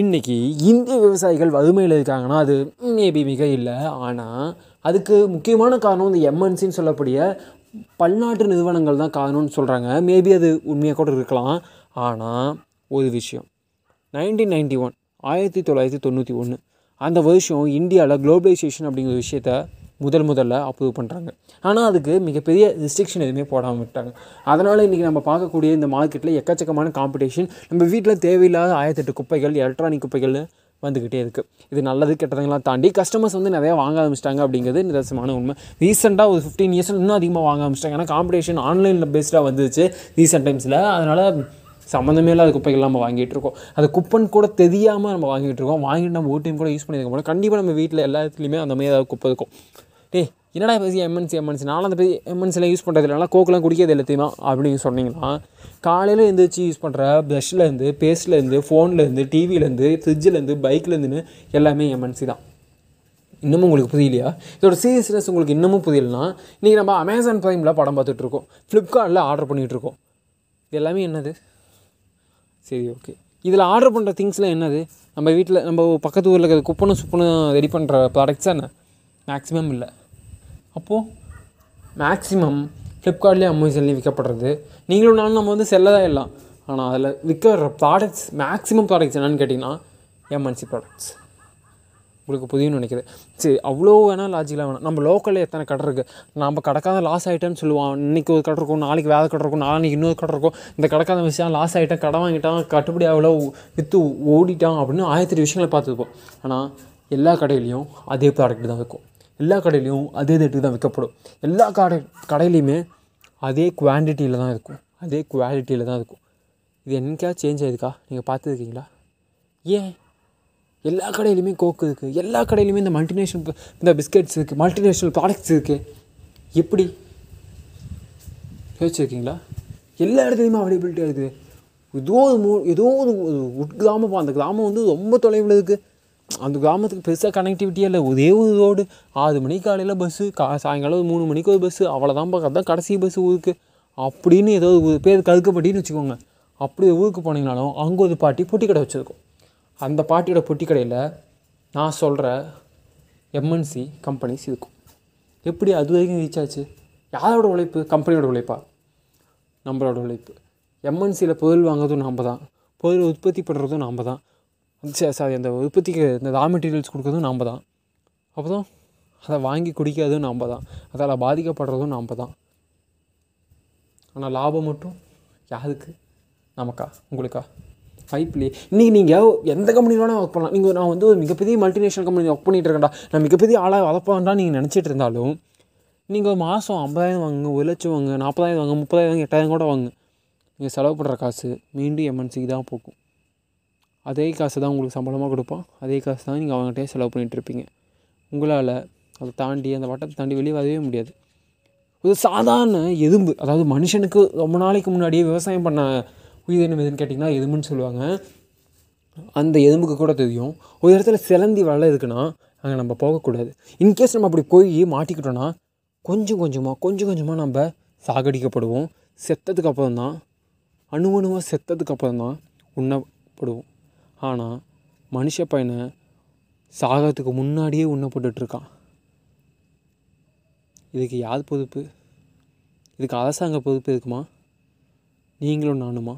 இன்றைக்கி இந்திய விவசாயிகள் வறுமையில் இருக்காங்கன்னா அது மேபி மிக இல்லை. ஆனால் அதுக்கு முக்கியமான காரணம் இந்த எம்என்சின்னு சொல்லக்கூடிய பல்நாட்டு நிறுவனங்கள் தான் காரணம்னு சொல்கிறாங்க மேபி அது உண்மையாக கூட இருக்கலாம். ஆனால் ஒரு விஷயம். நைன்டீன் நைன்டி ஒன் ஆயிரத்தி தொள்ளாயிரத்தி தொண்ணூற்றி ஒன்று அந்த வருஷம் இந்தியாவில் குளோபலைசேஷன் அப்படிங்கிற விஷயத்த முதல் முதல்ல அப்ரூவ் பண்ணுறாங்க ஆனால் அதுக்கு மிகப்பெரிய ரிஸ்ட்ரிக்ஷன் எதுவுமே போடாமல் விட்டாங்க. அதனால் இன்றைக்கி நம்ம பார்க்கக்கூடிய இந்த மார்க்கெட்டில் எக்கச்சக்கமான காம்படிஷன் நம்ம வீட்டில் தேவையில்லாத ஆயிரத்தெட்டு குப்பைகள் எலக்ட்ரானிக் குப்பைகள் வந்துக்கிட்டே இருக்குது இது நல்லது கெட்டதுங்களாம் தாண்டி கஸ்டமர்ஸ் வந்து நிறையா வாங்க ஆரம்பிச்சிட்டாங்க அப்படிங்கிறது நிதர்சனமான உண்மை. ரீசெண்டாக ஒரு ஃபிஃப்டீன் இயர்ஸ் இன்னும் அதிகமாக வாங்க ஆரம்பிச்சிட்டாங்க. ஏன்னா காம்படிஷன் ஆன்லைனில் பேஸ்டாக வந்துச்சு ரீசெண்ட் டைம்ஸில் அதனால் சம்மந்தமே இல்லாத குப்பைகள் நம்ம வாங்கிட்டு இருக்கோம். அது குப்பன் கூட தெரியாமல் நம்ம வாங்கிட்டு இருக்கோம். வாங்கிட்டு நம்ம ஒரு டைம் கூட யூஸ் பண்ணியிருக்க மாட்டோம். கண்டிப்பாக நம்ம வீட்டில் எல்லா இடத்துலையுமே அந்த மாதிரி ஏதாவது குப்பை இருக்கும். டே என்னடா பேசி எம்என்சி எம்என்சி நானும் அந்த பேசி எம்என்சிலாம் யூஸ் பண்ணுறது இல்லைனா கோக்கெலாம் குடிக்கிறது எல்லாத்தையுமா அப்படின்னு சொன்னீங்கன்னா காலையில் எழுந்திரிச்சு யூஸ் பண்ணுற ப்ரஷ்லேருந்து பேஸ்ட்லேருந்து ஃபோன்லேருந்து டிவிலேருந்து ஃப்ரிட்ஜிலேருந்து பைக்லேருந்துன்னு எல்லாமே எம்என்சி தான். இன்னமும் உங்களுக்கு புரியலையா இதோட சீரியஸ்னஸ் உங்களுக்கு இன்னமும் புரியலனா இன்றைக்கி நம்ம அமேசான் ப்ரைமில் படம் பார்த்துட்டு இருக்கோம். ஃப்ளிப்கார்ட்டில் ஆர்டர் பண்ணிகிட்டு இருக்கோம். இது எல்லாமே என்னது? சரி ஓகே இதில் ஆர்டர் பண்ணுற திங்ஸ்லாம் என்னது? நம்ம வீட்டில் நம்ம பக்கத்து ஊரில் இருக்கிற குப்பனும் சுப்பனும் ரெடி பண்ணுற ப்ராடக்ட்ஸ் என்ன? மேக்ஸிமம் இல்லை. அப்போது மேக்ஸிமம் ஃப்ளிப்கார்ட்லேயே அமேசான்லேயும் விற்கப்படுறது. நீங்களும் நானும் நம்ம வந்து செல்ல தான் எல்லாம். ஆனால் அதில் விற்கிற ப்ராடக்ட்ஸ் மேக்ஸிமம் ப்ராடக்ட்ஸ் என்னென்னு கேட்டிங்கன்னா எம்என்சி ப்ராடக்ட்ஸ் உங்களுக்கு புதியன்னு நினைக்கிறேன். சரி அவ்வளோ வேணால் லாஜிக்கலாக வேணாம். நம்ம லோக்கலில் எத்தனை கடை இருக்குது நம்ம கடக்காத லாஸ் ஆகிட்டேன்னு சொல்லுவான் இன்றைக்கி ஒரு கடை இருக்கும் நாளைக்கு வேறு கடை இருக்கும் நாளைக்கு இன்னொரு கடை இருக்கும். இந்த கிடக்காத விஷயம் லாஸ் ஆகிட்டேன் கடை வாங்கிட்டான் கட்டுப்படி அவ்வளோ விற்று ஓடிட்டான் அப்படின்னு ஆயிரத்தி விஷயங்களை பார்த்துருப்போம். ஆனால் எல்லா கடையிலையும் அதே ப்ராடக்ட் தான் இருக்கும். எல்லா கடையிலையும் அதே ரேட்டுக்கு தான் விற்கப்படும். எல்லா கடை கடையிலையுமே அதே குவான்டிட்டியில் தான் இருக்கும். அதே குவாலிட்டியில் தான் இருக்கும். இது என்னைக்கா சேஞ்ச் ஆகிருக்கா நீங்கள் பார்த்துருக்கீங்களா? ஏன்? எல்லா கடையிலையுமே கோக்கு இருக்குது எல்லா கடையிலையுமே இந்த மல்டிநேஷ்னல் இந்த பிஸ்கெட்ஸ் இருக்குது மல்டிநேஷ்னல் ப்ராடக்ட்ஸ் இருக்குது எப்படி? யோசிச்சிருக்கீங்களா? எல்லா இடத்துலையுமே அவைலபிலிட்டியாக இருக்குது. ஏதோ ஒரு மூ ஏதோ ஒரு ஒரு உட் கிராமம் அந்த கிராமம் வந்து ரொம்ப தொலைவில் இருக்குது அந்த கிராமத்துக்கு பெருசாக கனெக்டிவிட்டியே இல்லை. ஒரே ஒரு ரோடு ஆறு மணிக்கு காலையில் பஸ்ஸு கா சாயங்காலம் ஒரு மூணு மணிக்கு ஒரு பஸ்ஸு அவ்வளோதான் அதான் கடைசி பஸ்ஸு ஊருக்கு. அப்படின்னு ஏதோ ஒரு பேர் கருக்கப்பட்டின்னு வச்சுக்கோங்க. அப்படி ஊருக்கு போனீங்கனாலும் அங்கே ஒரு பாட்டி பொட்டி கடை வச்சுருக்கோம். அந்த பாட்டியோட பொட்டி கடையில் நான் சொல்கிற எம்என்சி கம்பெனிஸ் இருக்கும். எப்படி அது வரைக்கும் ரீச் ஆச்சு? யாரோட உழைப்பு? கம்பெனியோட உழைப்பா? நம்மளோட உழைப்பு. எம்என்சியில் பொருள் வாங்குறதும் நாம் தான் பொருள் உற்பத்தி பண்ணுறதும் நாம் தான் சரி சாரி. அந்த உற்பத்திக்கு இந்த ரா மெட்டீரியல்ஸ் கொடுக்குறதும் நாம் தான். அப்போ தான் அதை வாங்கி குடிக்காததும் நாம் தான். அதால் பாதிக்கப்படுறதும் நாம் தான். ஆனால் லாபம் மட்டும் யாருக்கு? நமக்கா? உங்களுக்கா? வாய்ப்பில்லையே இன்றைக்கி நீங்கள் எந்த கம்பெனியில் வேணால் ஒர்க் பண்ணலாம். நீங்கள் நான் வந்து ஒரு மிகப்பெரிய மல்டிநேஷனல் கம்பெனி ஒர்க் பண்ணிகிட்டு இருக்கேன்டா. நான் மிகப்பெரிய ஆளாக வளர்ப்பான்டா நீங்கள் நினச்சிட்டு இருந்தாலும் நீங்கள் ஒரு மாதம் ஐம்பதாயிரம் வாங்குங்க ஒரு லட்சம் வாங்க நாற்பதாயிரம் வாங்க முப்பதாயிரம் வாங்க எட்டாயிரம் கூட வாங்க நீங்கள் செலவு பண்ணுற காசு மீண்டும் எம்என்சிக்கு தான் போகும். அதே காசு தான் உங்களுக்கு சம்பளமாக கொடுப்பான் அதே காசு தான் நீங்கள் அவங்ககிட்டயே செலவு பண்ணிகிட்ருப்பீங்க உங்களால் அதை தாண்டி அந்த வட்டத்தை தாண்டி வெளியே வரவே முடியாது. ஒரு சாதாரண எறும்பு அதாவது மனுஷனுக்கு ரொம்ப நாளைக்கு முன்னாடியே விவசாயம் பண்ண உயிரினம் எதுன்னு கேட்டிங்கன்னா எதும்புன்னு சொல்லுவாங்க. அந்த எறும்புக்கு கூட தெரியும். ஒரு இடத்துல சிலந்தி வலை இருக்குன்னா அங்கே நம்ம போகக்கூடாது. இன்கேஸ் நம்ம அப்படி போய் மாட்டிக்கிட்டோன்னா கொஞ்சம் கொஞ்சமாக கொஞ்சம் கொஞ்சமாக நம்ம சாகடிக்கப்படுவோம். செத்ததுக்கு அப்புறம் தான் அணு அணுவாக செத்ததுக்கு அப்புறம் தான் உண்ணப்படுவோம். ஆனால் மனுஷ பையனை சாகிறதுக்கு முன்னாடியே உண்ணப்பட்டுட்ருக்கான். இதுக்கு யார் பொறுப்பு? இதுக்கு அரசாங்க பொறுப்பு இருக்குமா நீங்களும் நானுமா?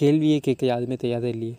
கேள்வியே கேட்க யாருமே தெரியாதே இல்லையே.